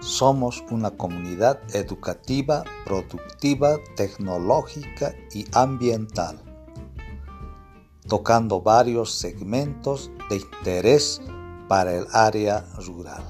somos una comunidad educativa, productiva, tecnológica y ambiental, tocando varios segmentos de interés para el área rural.